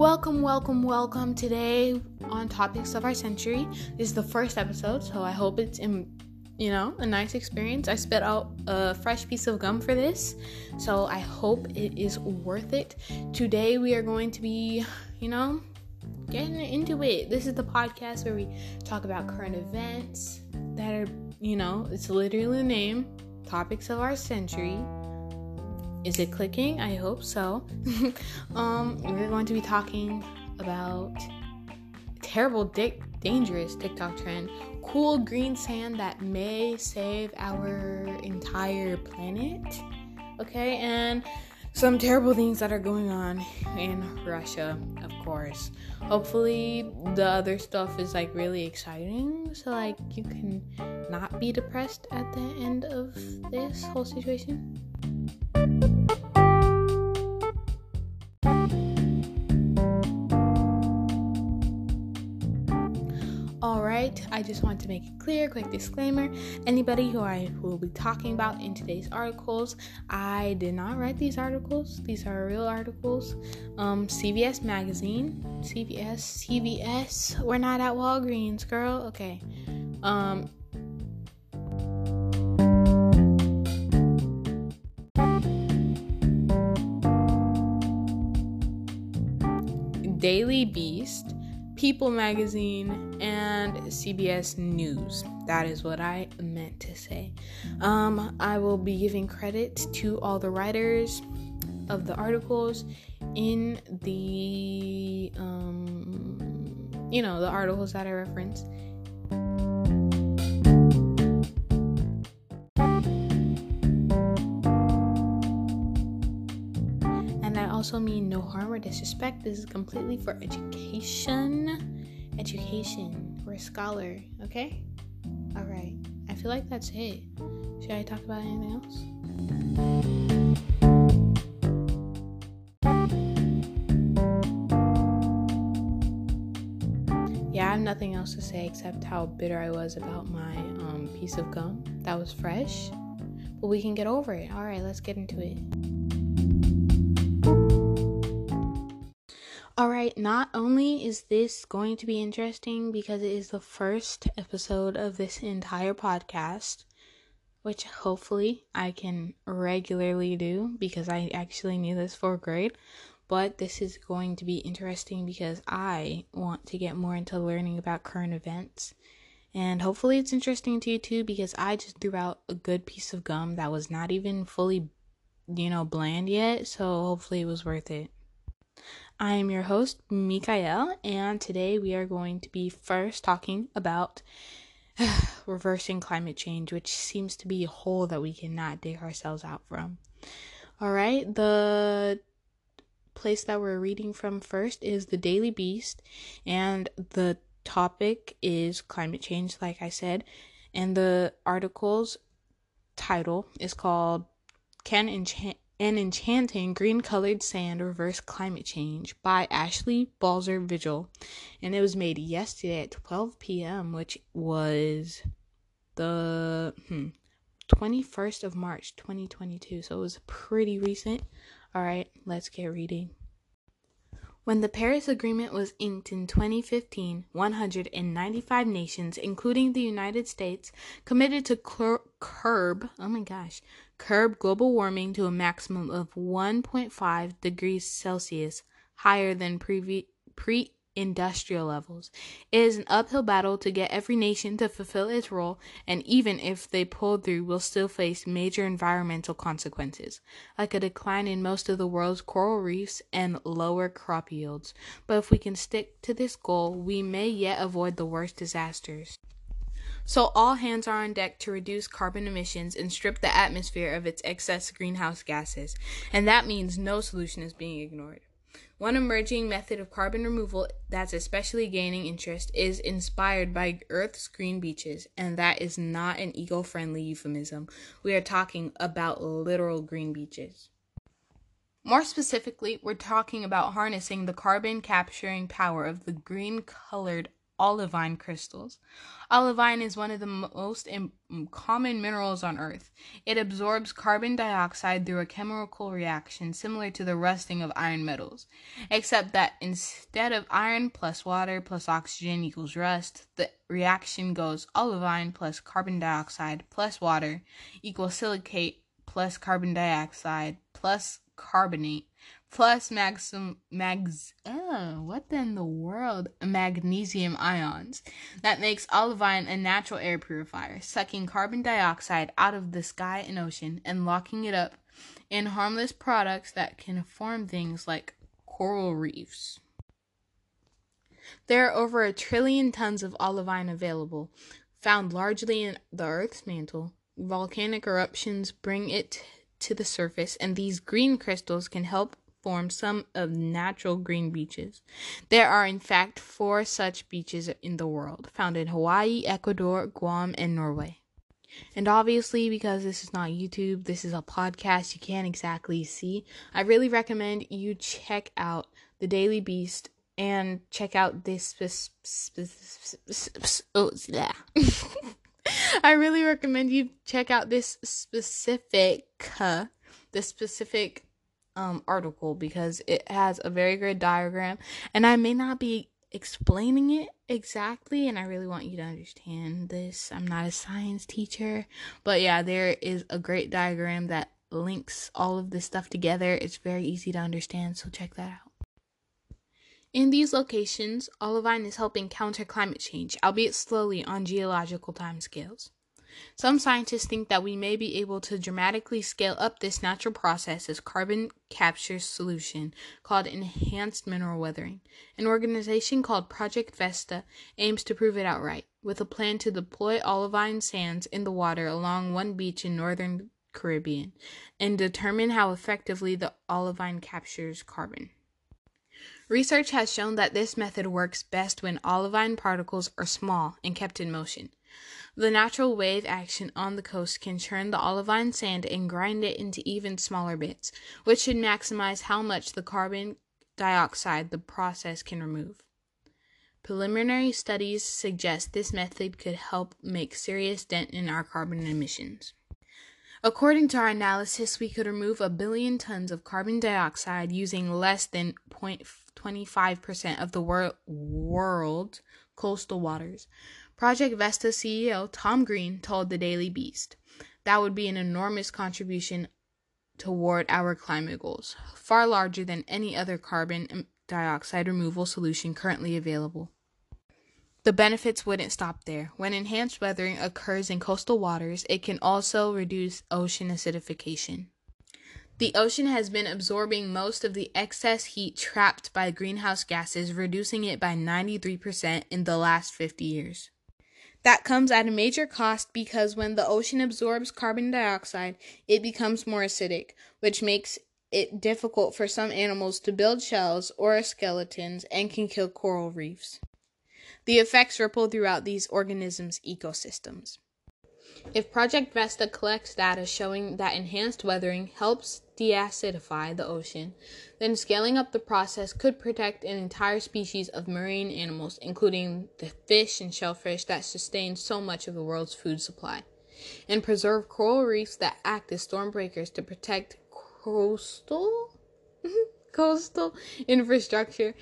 Welcome, welcome, welcome. Today on Topics of Our Century this is the first episode, so I hope it's in, you know, a nice experience. I spit out a fresh piece of gum for this, so I hope it is worth it. Today we are going to be, you know, getting into it. This is the podcast where we talk about current events that are, you know, it's literally the name, Topics of Our Century is it clicking? I hope so. um, we're going to be talking about terrible, dick, dangerous TikTok trend, cool green sand that may save our entire planet. Okay, and some terrible things that are going on in Russia, of course. Hopefully, the other stuff is like really exciting, so like you can not be depressed at the end of this whole situation. Alright, I just want to make it clear, quick disclaimer. Anybody who I will be talking about in today's articles, I did not write these articles. These are real articles. Um, CVS magazine. CVS, CVS. We're not at Walgreens, girl. Okay. Um, Daily Beast, People Magazine, and CBS News. That is what I meant to say. Um, I will be giving credit to all the writers of the articles in the, um, you know, the articles that I reference also mean no harm or disrespect. This is completely for education. Education. We're a scholar, okay? Alright. I feel like that's it. Should I talk about anything else? Yeah, I have nothing else to say except how bitter I was about my um, piece of gum. That was fresh. But we can get over it. Alright, let's get into it. Alright, not only is this going to be interesting because it is the first episode of this entire podcast, which hopefully I can regularly do because I actually need this for grade. But this is going to be interesting because I want to get more into learning about current events. And hopefully it's interesting to you too because I just threw out a good piece of gum that was not even fully, you know, bland yet. So hopefully it was worth it. I am your host, Mikael, and today we are going to be first talking about reversing climate change, which seems to be a hole that we cannot dig ourselves out from. All right, the place that we're reading from first is the Daily Beast, and the topic is climate change, like I said, and the article's title is called Can Enchant an Enchanting Green Colored Sand Reverse Climate Change by Ashley Balzer Vigil. And it was made yesterday at 12 p.m., which was the hmm, 21st of March 2022. So it was pretty recent. All right, let's get reading. When the Paris Agreement was inked in 2015, 195 nations, including the United States, committed to cur- curb, oh my gosh, curb global warming to a maximum of 1.5 degrees Celsius higher than pre industrial levels. It is an uphill battle to get every nation to fulfill its role, and even if they pull through, will still face major environmental consequences, like a decline in most of the world's coral reefs and lower crop yields. But if we can stick to this goal, we may yet avoid the worst disasters. So, all hands are on deck to reduce carbon emissions and strip the atmosphere of its excess greenhouse gases, and that means no solution is being ignored. One emerging method of carbon removal that's especially gaining interest is inspired by Earth's green beaches, and that is not an eco friendly euphemism. We are talking about literal green beaches. More specifically, we're talking about harnessing the carbon capturing power of the green colored olivine crystals. Olivine is one of the most Im- common minerals on Earth. It absorbs carbon dioxide through a chemical reaction similar to the rusting of iron metals, except that instead of iron plus water plus oxygen equals rust, the reaction goes olivine plus carbon dioxide plus water equals silicate plus carbon dioxide plus carbonate plus maxim mags oh, what in the world? Magnesium ions that makes olivine a natural air purifier sucking carbon dioxide out of the sky and ocean and locking it up in harmless products that can form things like coral reefs. There are over a trillion tons of olivine available found largely in the earth's mantle. Volcanic eruptions bring it to the surface and these green crystals can help form some of natural green beaches. There are, in fact, four such beaches in the world, found in Hawaii, Ecuador, Guam, and Norway. And obviously, because this is not YouTube, this is a podcast, you can't exactly see. I really recommend you check out The Daily Beast and check out this. oh, yeah. I really recommend you check out this specific, uh, this specific um, article because it has a very good diagram and I may not be explaining it exactly and I really want you to understand this. I'm not a science teacher, but yeah, there is a great diagram that links all of this stuff together. It's very easy to understand, so check that out. In these locations, olivine is helping counter climate change, albeit slowly on geological timescales. Some scientists think that we may be able to dramatically scale up this natural process as carbon capture solution called enhanced mineral weathering. An organization called Project Vesta aims to prove it outright, with a plan to deploy olivine sands in the water along one beach in northern Caribbean and determine how effectively the olivine captures carbon. Research has shown that this method works best when olivine particles are small and kept in motion. The natural wave action on the coast can churn the olivine sand and grind it into even smaller bits, which should maximize how much the carbon dioxide the process can remove. Preliminary studies suggest this method could help make serious dent in our carbon emissions. According to our analysis, we could remove a billion tons of carbon dioxide using less than 0.25% of the wor- world's coastal waters. Project Vesta CEO Tom Green told the Daily Beast that would be an enormous contribution toward our climate goals, far larger than any other carbon dioxide removal solution currently available. The benefits wouldn't stop there. When enhanced weathering occurs in coastal waters, it can also reduce ocean acidification. The ocean has been absorbing most of the excess heat trapped by greenhouse gases, reducing it by 93% in the last 50 years. That comes at a major cost because when the ocean absorbs carbon dioxide, it becomes more acidic, which makes it difficult for some animals to build shells or skeletons and can kill coral reefs. The effects ripple throughout these organisms' ecosystems. If Project Vesta collects data showing that enhanced weathering helps deacidify the ocean, then scaling up the process could protect an entire species of marine animals, including the fish and shellfish that sustain so much of the world's food supply, and preserve coral reefs that act as storm breakers to protect coastal coastal infrastructure,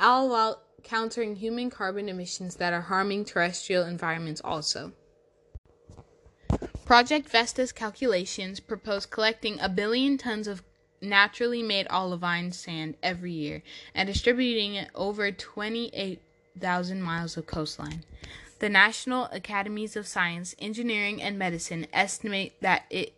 all while countering human carbon emissions that are harming terrestrial environments also. Project Vesta's calculations propose collecting a billion tons of naturally made olivine sand every year and distributing it over 28,000 miles of coastline. The National Academies of Science, Engineering, and Medicine estimate that it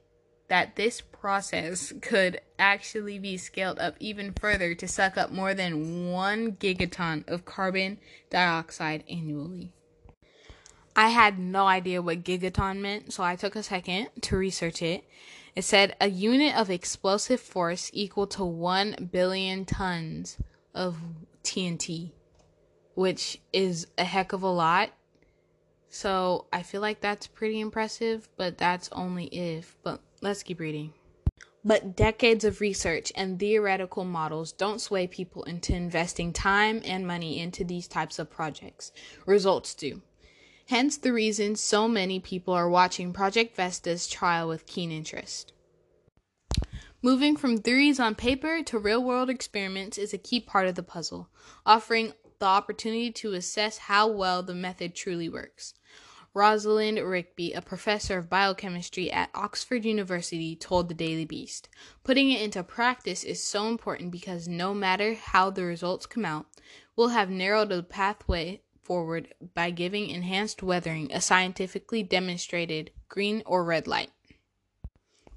that this process could actually be scaled up even further to suck up more than 1 gigaton of carbon dioxide annually. I had no idea what gigaton meant, so I took a second to research it. It said a unit of explosive force equal to 1 billion tons of TNT, which is a heck of a lot. So I feel like that's pretty impressive, but that's only if. But let's keep reading. But decades of research and theoretical models don't sway people into investing time and money into these types of projects. Results do. Hence the reason so many people are watching Project Vesta's trial with keen interest. Moving from theories on paper to real world experiments is a key part of the puzzle, offering the opportunity to assess how well the method truly works. Rosalind Rickaby, a professor of biochemistry at Oxford University, told the Daily Beast. Putting it into practice is so important because no matter how the results come out, we'll have narrowed the pathway forward by giving enhanced weathering a scientifically demonstrated green or red light.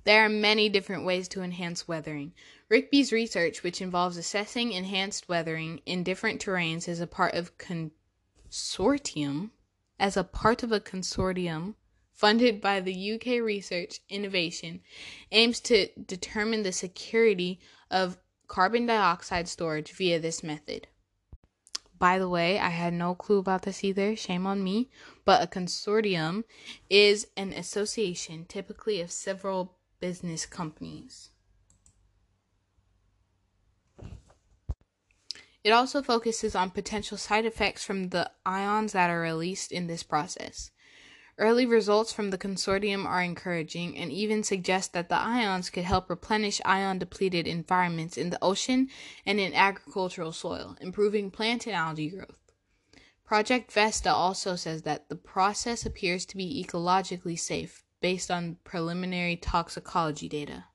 There are many different ways to enhance weathering. Rickaby's research, which involves assessing enhanced weathering in different terrains as a part of consortium, as a part of a consortium funded by the UK Research Innovation, aims to determine the security of carbon dioxide storage via this method. By the way, I had no clue about this either. Shame on me. But a consortium is an association, typically of several business companies. It also focuses on potential side effects from the ions that are released in this process. Early results from the consortium are encouraging and even suggest that the ions could help replenish ion depleted environments in the ocean and in agricultural soil, improving plant and algae growth. Project Vesta also says that the process appears to be ecologically safe based on preliminary toxicology data.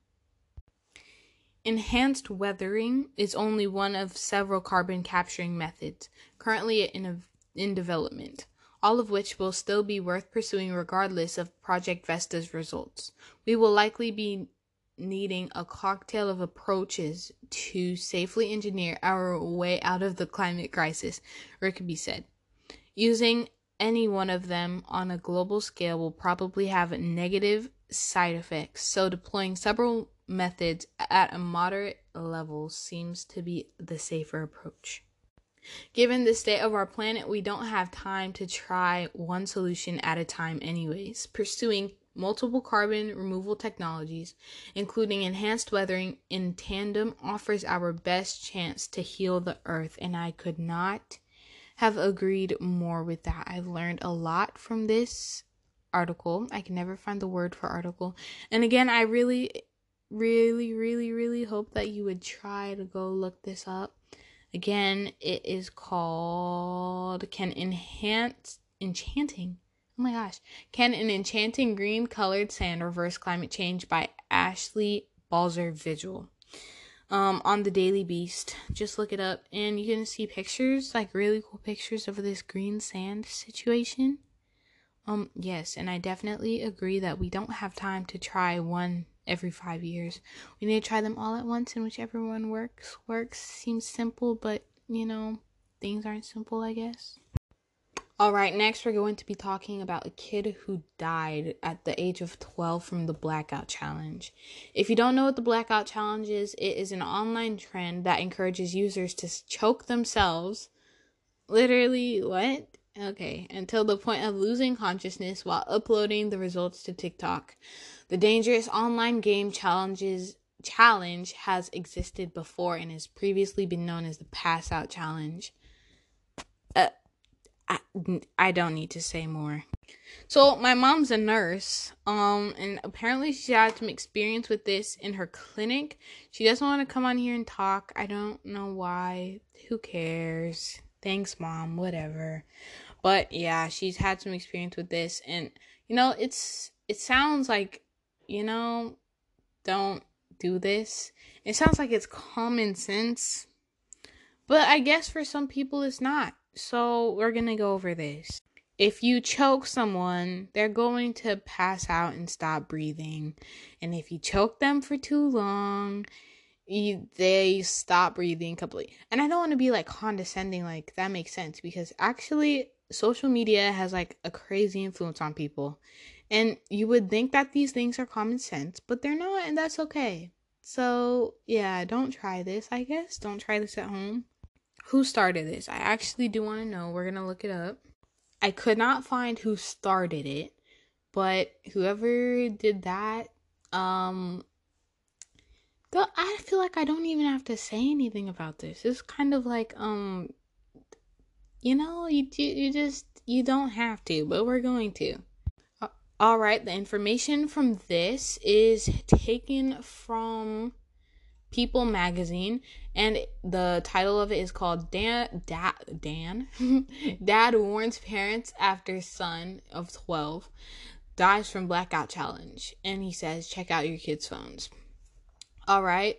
Enhanced weathering is only one of several carbon capturing methods currently in, in development, all of which will still be worth pursuing regardless of Project Vesta's results. We will likely be needing a cocktail of approaches to safely engineer our way out of the climate crisis, Rickaby said. Using any one of them on a global scale will probably have negative side effects, so deploying several methods at a moderate level seems to be the safer approach. Given the state of our planet, we don't have time to try one solution at a time, anyways. Pursuing multiple carbon removal technologies, including enhanced weathering in tandem, offers our best chance to heal the earth, and I could not have agreed more with that. I've learned a lot from this article. I can never find the word for article. And again, I really, really, really, really hope that you would try to go look this up. Again, it is called Can Enhance Enchanting. Oh my gosh. Can an enchanting green colored sand reverse climate change by Ashley Balzer Vigil um, on the Daily Beast. Just look it up and you can see pictures, like really cool pictures of this green sand situation. Um, yes, and I definitely agree that we don't have time to try one every five years. We need to try them all at once, and whichever one works, works. Seems simple, but you know, things aren't simple, I guess. All right, next we're going to be talking about a kid who died at the age of 12 from the Blackout Challenge. If you don't know what the Blackout Challenge is, it is an online trend that encourages users to choke themselves. Literally, what? Okay, until the point of losing consciousness while uploading the results to TikTok. The dangerous online game challenges challenge has existed before and has previously been known as the Pass Out Challenge. Uh, I, I don't need to say more. So my mom's a nurse, um, and apparently she had some experience with this in her clinic. She doesn't want to come on here and talk. I don't know why. Who cares? Thanks, mom. Whatever. But yeah, she's had some experience with this, and you know, it's it sounds like, you know, don't do this. It sounds like it's common sense, but I guess for some people it's not. So we're going to go over this. If you choke someone, they're going to pass out and stop breathing. And if you choke them for too long, you, they stop breathing completely. And I don't want to be like condescending, like that makes sense because actually, social media has like a crazy influence on people. And you would think that these things are common sense, but they're not, and that's okay. So, yeah, don't try this, I guess. Don't try this at home who started this. I actually do want to know. We're going to look it up. I could not find who started it, but whoever did that, um, I feel like I don't even have to say anything about this. It's kind of like um you know, you you just you don't have to, but we're going to. All right, the information from this is taken from People magazine and the title of it is called Dan Dad Dan Dad warns parents after son of 12 dies from blackout challenge and he says check out your kids phones. All right.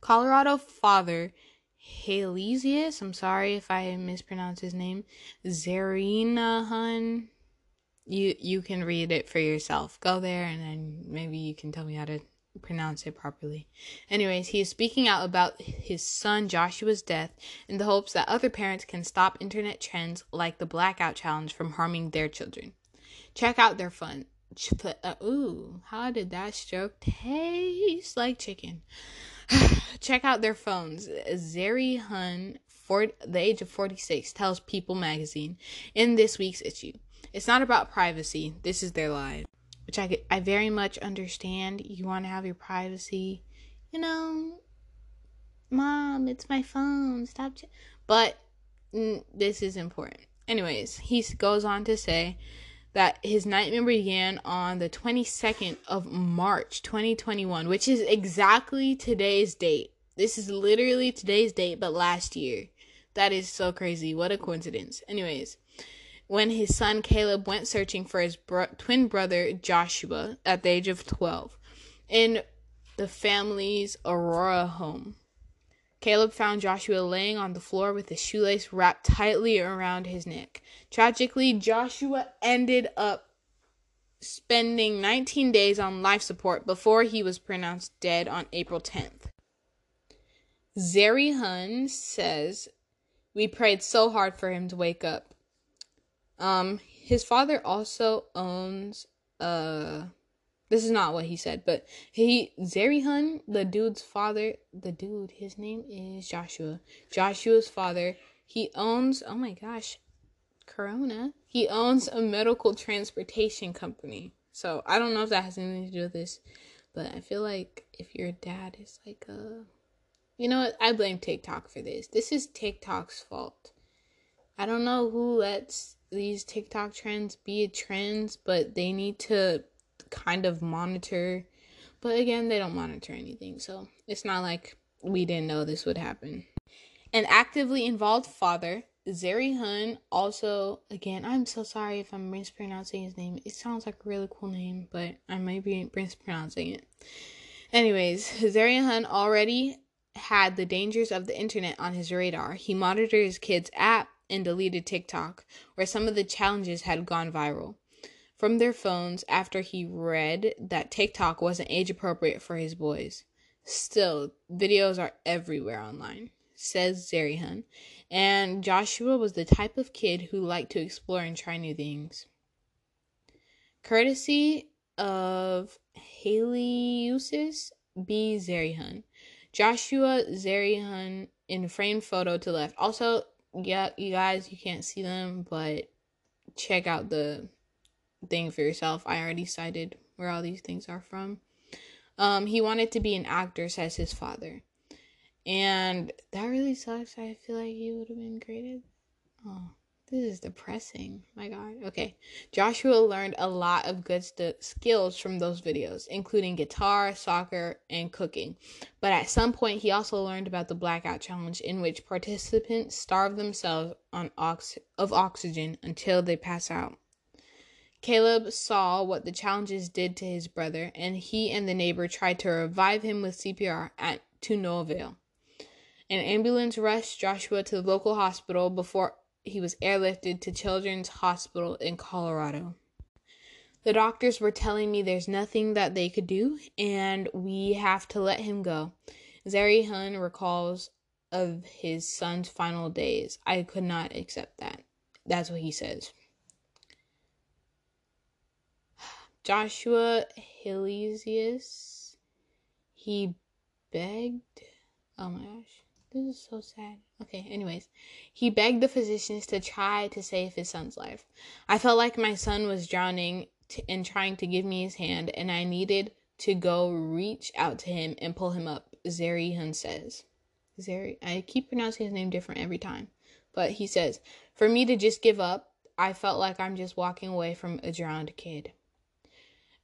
Colorado father Halesius, I'm sorry if I mispronounce his name, Zerinahan. You you can read it for yourself. Go there and then maybe you can tell me how to pronounce it properly. Anyways, he is speaking out about his son Joshua's death in the hopes that other parents can stop internet trends like the blackout challenge from harming their children. Check out their fun. Uh, ooh, how did that stroke taste like chicken? Check out their phones. Zerihun, for the age of 46, tells People magazine in this week's issue. It's not about privacy. This is their lives which I I very much understand. You want to have your privacy, you know. Mom, it's my phone. Stop. Ch-. But mm, this is important. Anyways, he goes on to say that his nightmare began on the 22nd of March 2021, which is exactly today's date. This is literally today's date, but last year. That is so crazy. What a coincidence. Anyways, when his son Caleb went searching for his bro- twin brother Joshua at the age of 12 in the family's Aurora home. Caleb found Joshua laying on the floor with a shoelace wrapped tightly around his neck. Tragically, Joshua ended up spending 19 days on life support before he was pronounced dead on April 10th. Zerihun says, We prayed so hard for him to wake up. Um, his father also owns uh this is not what he said, but he Zerihun, the dude's father, the dude, his name is Joshua. Joshua's father, he owns oh my gosh, Corona. He owns a medical transportation company. So I don't know if that has anything to do with this, but I feel like if your dad is like a you know what? I blame TikTok for this. This is TikTok's fault. I don't know who lets these TikTok trends be trends, but they need to kind of monitor. But again, they don't monitor anything, so it's not like we didn't know this would happen. An actively involved father, Zerihun, also, again, I'm so sorry if I'm mispronouncing his name. It sounds like a really cool name, but I might be mispronouncing it. Anyways, Zerihun already had the dangers of the internet on his radar. He monitored his kids' app and deleted TikTok, where some of the challenges had gone viral from their phones after he read that TikTok wasn't age appropriate for his boys. Still, videos are everywhere online, says Zerihun. And Joshua was the type of kid who liked to explore and try new things. Courtesy of Haleusis B. Zerihun. Joshua Zerihun in frame photo to left. Also, yeah, you guys, you can't see them, but check out the thing for yourself. I already cited where all these things are from. Um, he wanted to be an actor, says his father. And that really sucks. I feel like he would have been great Oh. This is depressing. My God. Okay. Joshua learned a lot of good st- skills from those videos, including guitar, soccer, and cooking. But at some point, he also learned about the blackout challenge, in which participants starve themselves on ox- of oxygen until they pass out. Caleb saw what the challenges did to his brother, and he and the neighbor tried to revive him with CPR at to no avail. An ambulance rushed Joshua to the local hospital before he was airlifted to Children's Hospital in Colorado. The doctors were telling me there's nothing that they could do and we have to let him go. Zerihun recalls of his son's final days. I could not accept that. That's what he says. Joshua Hilesius, he begged. Oh my gosh. This is so sad. Okay, anyways, he begged the physicians to try to save his son's life. I felt like my son was drowning t- and trying to give me his hand, and I needed to go reach out to him and pull him up, Zerihun says. Zeri, I keep pronouncing his name different every time. But he says, For me to just give up, I felt like I'm just walking away from a drowned kid.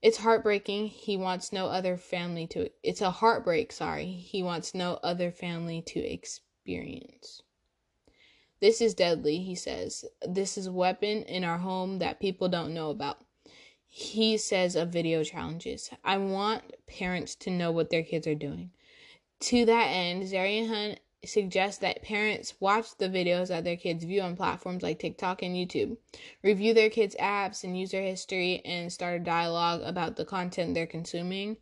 It's heartbreaking. He wants no other family to It's a heartbreak, sorry. He wants no other family to experience. This is deadly, he says. This is a weapon in our home that people don't know about. He says of video challenges. I want parents to know what their kids are doing. To that end, Zarian Hunt suggests that parents watch the videos that their kids view on platforms like TikTok and YouTube, review their kids' apps and user history, and start a dialogue about the content they're consuming.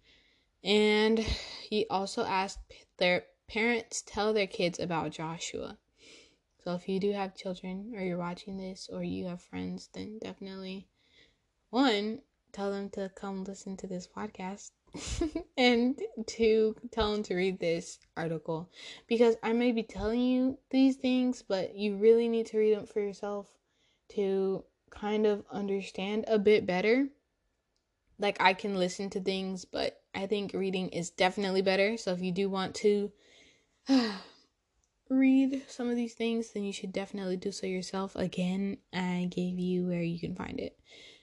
And he also asked their parents tell their kids about Joshua. So if you do have children or you're watching this or you have friends, then definitely one, tell them to come listen to this podcast and to tell them to read this article because I may be telling you these things, but you really need to read them for yourself to kind of understand a bit better. Like I can listen to things, but I think reading is definitely better. So if you do want to read some of these things, then you should definitely do so yourself. Again, I gave you where you can find it.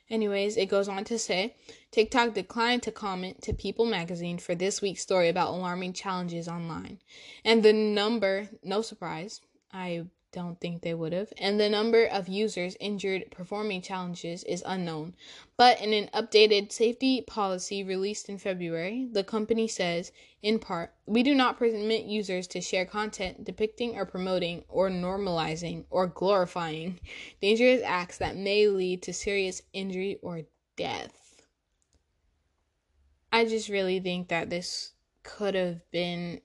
Anyways, it goes on to say TikTok declined to comment to People magazine for this week's story about alarming challenges online. And the number, no surprise, I don't think they would have. And the number of users injured performing challenges is unknown. But in an updated safety policy released in February, the company says, in part, we do not permit users to share content depicting or promoting or normalizing or glorifying dangerous acts that may lead to serious injury or death. I just really think that this could have been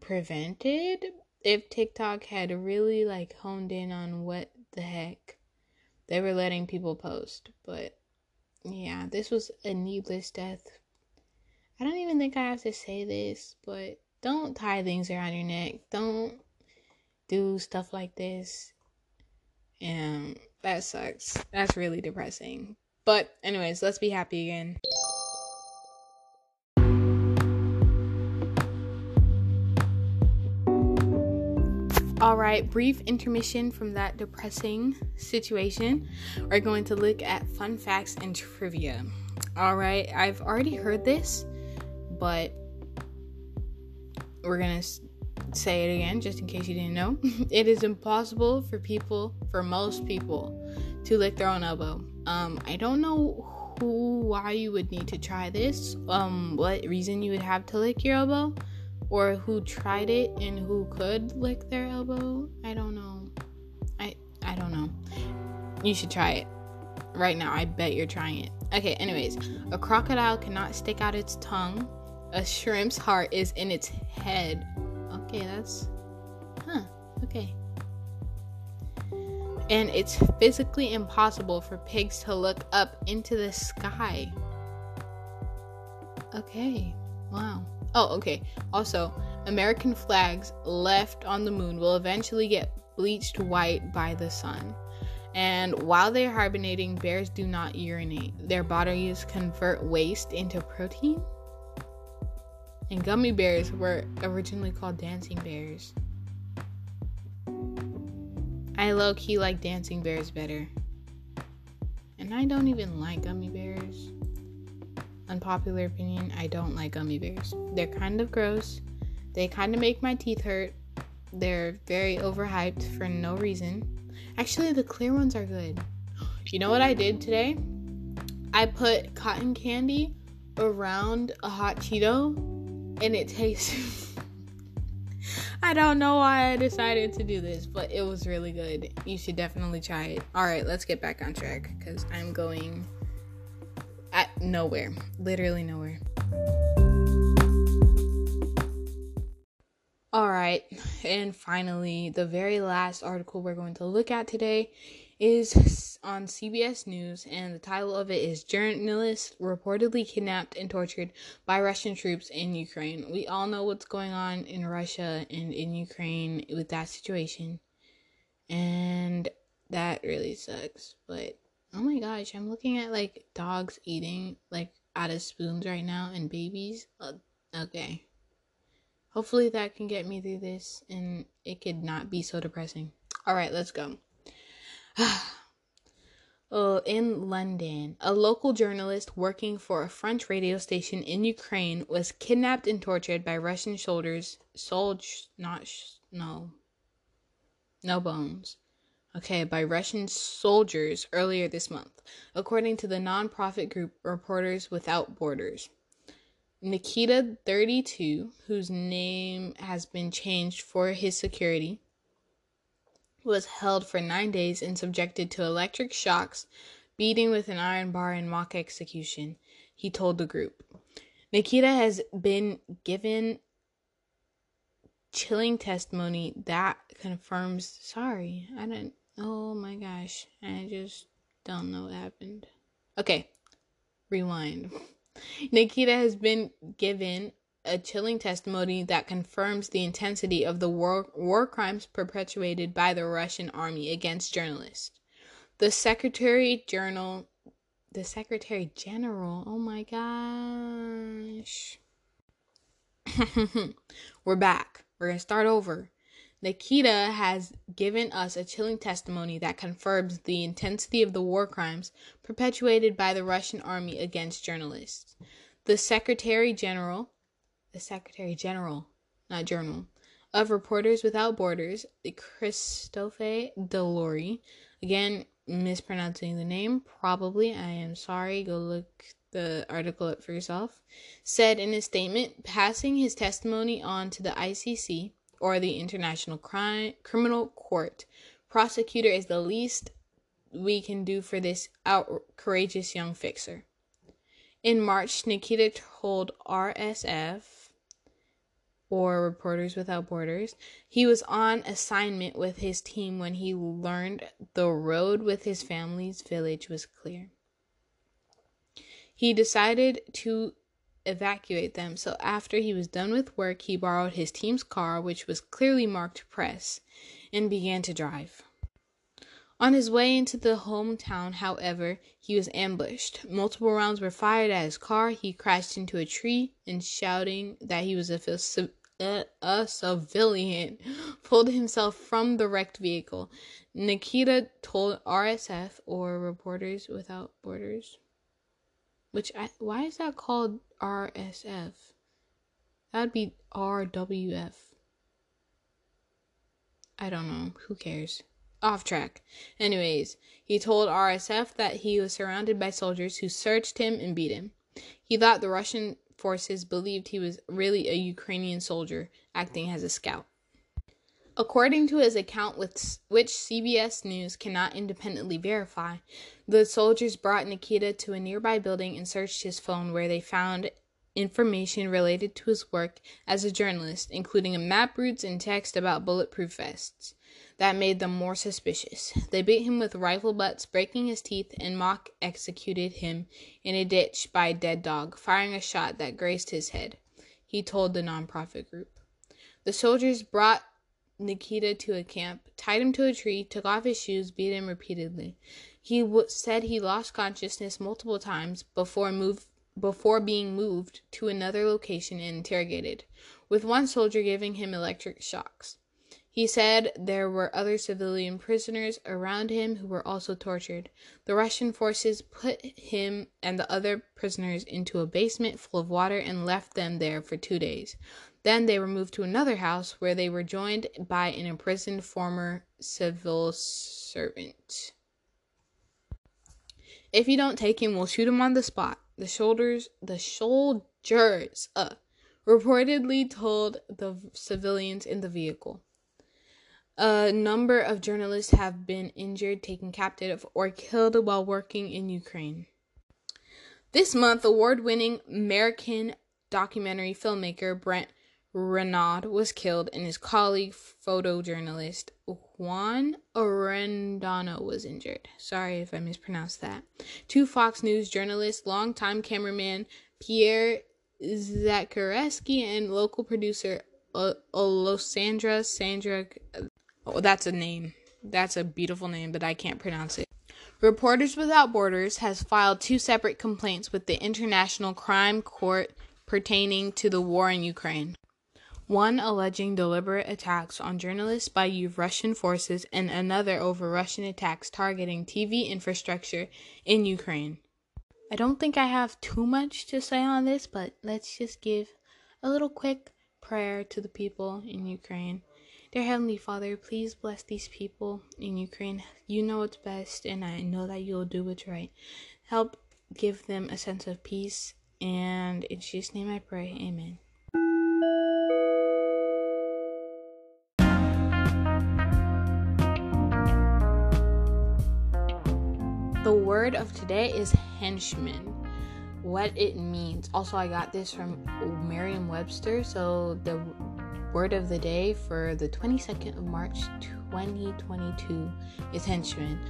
prevented if TikTok had really like honed in on what the heck they were letting people post. But yeah, this was a needless death. I don't even think I have to say this, but don't tie things around your neck. Don't do stuff like this. And that sucks. That's really depressing. But, anyways, let's be happy again. All right, brief intermission from that depressing situation. We're going to look at fun facts and trivia. All right, I've already heard this, but we're going to say it again just in case you didn't know. it is impossible for people, for most people, to lick their own elbow. Um, I don't know who, why you would need to try this, um, what reason you would have to lick your elbow or who tried it and who could lick their elbow. I don't know. I I don't know. You should try it right now. I bet you're trying it. Okay, anyways, a crocodile cannot stick out its tongue. A shrimp's heart is in its head. Okay, that's huh. Okay. And it's physically impossible for pigs to look up into the sky. Okay. Wow. Oh, okay. Also, American flags left on the moon will eventually get bleached white by the sun. And while they're hibernating, bears do not urinate. Their bodies convert waste into protein. And gummy bears were originally called dancing bears. I low key like dancing bears better. And I don't even like gummy bears unpopular opinion, I don't like gummy bears. They're kind of gross. They kind of make my teeth hurt. They're very overhyped for no reason. Actually, the clear ones are good. You know what I did today? I put cotton candy around a hot Cheeto and it tastes. I don't know why I decided to do this, but it was really good. You should definitely try it. All right, let's get back on track because I'm going at nowhere. Literally nowhere. All right, and finally, the very last article we're going to look at today is on CBS News, and the title of it is Journalists Reportedly Kidnapped and Tortured by Russian Troops in Ukraine. We all know what's going on in Russia and in Ukraine with that situation, and that really sucks. But Oh my gosh, I'm looking at like dogs eating like out of spoons right now and babies. Uh, okay. Hopefully that can get me through this and it could not be so depressing. All right, let's go. uh, in London, a local journalist working for a French radio station in Ukraine was kidnapped and tortured by Russian soldiers. Soldiers, not sh- no, no bones. Okay, by Russian soldiers earlier this month, according to the nonprofit group Reporters Without Borders. Nikita, 32, whose name has been changed for his security, was held for nine days and subjected to electric shocks, beating with an iron bar, and mock execution, he told the group. Nikita has been given chilling testimony that confirms. Sorry, I don't. Oh my gosh, I just don't know what happened. Okay, rewind. Nikita has been given a chilling testimony that confirms the intensity of the war, war crimes perpetuated by the Russian army against journalists. The Secretary General the Secretary General, oh my gosh. We're back. We're going to start over. Nikita has given us a chilling testimony that confirms the intensity of the war crimes perpetuated by the Russian army against journalists. The Secretary General the Secretary General, not Journal, of Reporters Without Borders, Christophe Deloire, again mispronouncing the name, probably, I am sorry, go look the article up for yourself, said in a statement, passing his testimony on to the ICC, or the International Crime, Criminal Court. Prosecutor is the least we can do for this out- courageous young fixer. In March, Nikita told RSF or Reporters Without Borders. He was on assignment with his team when he learned the road with his family's village was clear. He decided to evacuate them, so after he was done with work, he borrowed his team's car, which was clearly marked press, and began to drive. On his way into the hometown, however, he was ambushed. Multiple rounds were fired at his car. He crashed into a tree and, shouting that he was a, a, uh, a civilian, pulled himself from the wrecked vehicle. Nikita told RSF or Reporters Without Borders, which I, why is that called RSF? That would be RWF. I don't know. Who cares? off track. Anyways, he told RSF that he was surrounded by soldiers who searched him and beat him. He thought the Russian forces believed he was really a Ukrainian soldier acting as a scout. According to his account, which CBS News cannot independently verify, the soldiers brought Nikita to a nearby building and searched his phone, where they found information related to his work as a journalist, including a map routes and text about bulletproof vests that made them more suspicious. They beat him with rifle butts, breaking his teeth, and mock executed him in a ditch by a dead dog, firing a shot that grazed his head, he told the nonprofit group. The soldiers brought Nikita to a camp, tied him to a tree, took off his shoes, beat him repeatedly. He w- said he lost consciousness multiple times before move before being moved to another location and interrogated, with one soldier giving him electric shocks. He said there were other civilian prisoners around him who were also tortured. The Russian forces put him and the other prisoners into a basement full of water and left them there for two days. Then they were moved to another house where they were joined by an imprisoned former civil servant. If you don't take him, we'll shoot him on the spot. The shoulders, the soldiers, uh, reportedly told the civilians in the vehicle. A number of journalists have been injured, taken captive, or killed while working in Ukraine. This month, award winning American documentary filmmaker Brent Renaud was killed, and his colleague, photojournalist Juan Arredondo, was injured. Sorry if I mispronounced that. Two Fox News journalists, longtime cameraman Pierre Zakrzewski, and local producer uh, Olosandra Sandra Oh, that's a name. That's a beautiful name, but I can't pronounce it. Reporters Without Borders has filed two separate complaints with the International Crime Court pertaining to the war in Ukraine. One alleging deliberate attacks on journalists by Russian forces, and another over Russian attacks targeting TV infrastructure in Ukraine. I don't think I have too much to say on this, but let's just give a little quick prayer to the people in Ukraine. Dear Heavenly Father, please bless these people in Ukraine. You know what's best, and I know that you'll do what's right. Help give them a sense of peace, and in Jesus' name I pray. Amen. The word of today is henchman. What it means. Also, I got this from Merriam Webster. So, the word of the day for the 22nd of March 2022 is henchman.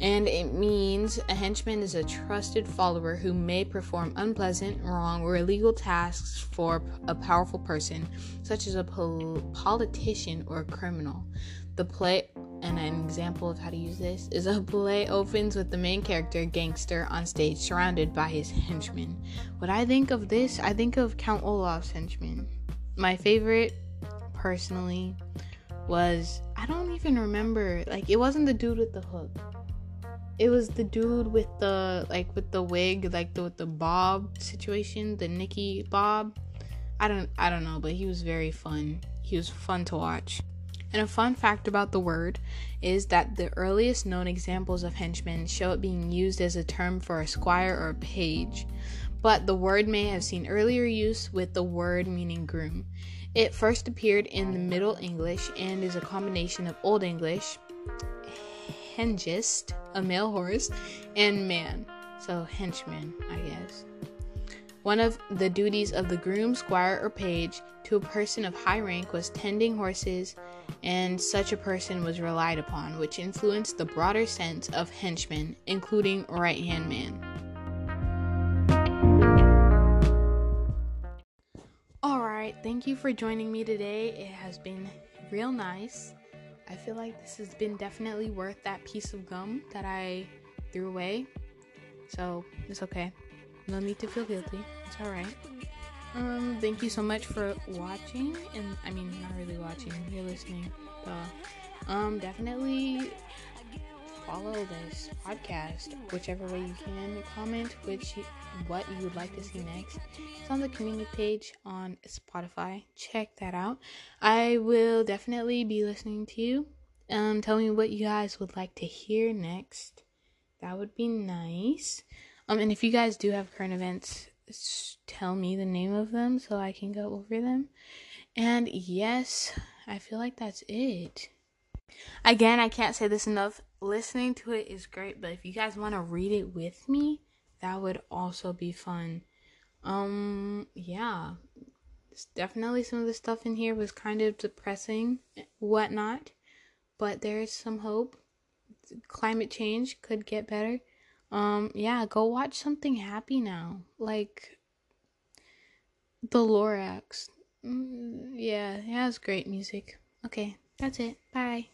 And it means a henchman is a trusted follower who may perform unpleasant, wrong, or illegal tasks for a powerful person, such as a pol- politician or a criminal. The play and an example of how to use this is a play opens with the main character, Gangster, on stage surrounded by his henchmen. What I think of this, I think of Count Olaf's henchmen. My favorite, personally, was I don't even remember. Like, it wasn't the dude with the hook. It was the dude with the like with the wig, like the with the bob situation, the Nicky Bob. I don't I don't know, but he was very fun. He was fun to watch. And a fun fact about the word is that the earliest known examples of henchmen show it being used as a term for a squire or a page, but the word may have seen earlier use with the word meaning groom. It first appeared in the Middle English and is a combination of Old English, hengest, a male horse, and man, so henchman, I guess. One of the duties of the groom, squire, or page to a person of high rank was tending horses, and such a person was relied upon, which influenced the broader sense of henchman, including right hand man. Alright, thank you for joining me today. It has been real nice. I feel like this has been definitely worth that piece of gum that I threw away. So it's okay. No need to feel guilty. It's alright. Um, thank you so much for watching, and I mean, not really watching, you're listening. Duh. Um, definitely follow this podcast whichever way you can. Comment which what you would like to see next. It's on the community page on Spotify. Check that out. I will definitely be listening to you. Um, tell me what you guys would like to hear next. That would be nice. Um, and if you guys do have current events, tell me the name of them so I can go over them. And yes, I feel like that's it. Again, I can't say this enough. Listening to it is great, but if you guys want to read it with me, that would also be fun. Um, yeah. It's definitely some of the stuff in here was kind of depressing, whatnot, but there is some hope. Climate change could get better. Um, yeah, go watch something happy now. Like the Lorax. Mm, yeah, it has great music. Okay, that's it. Bye.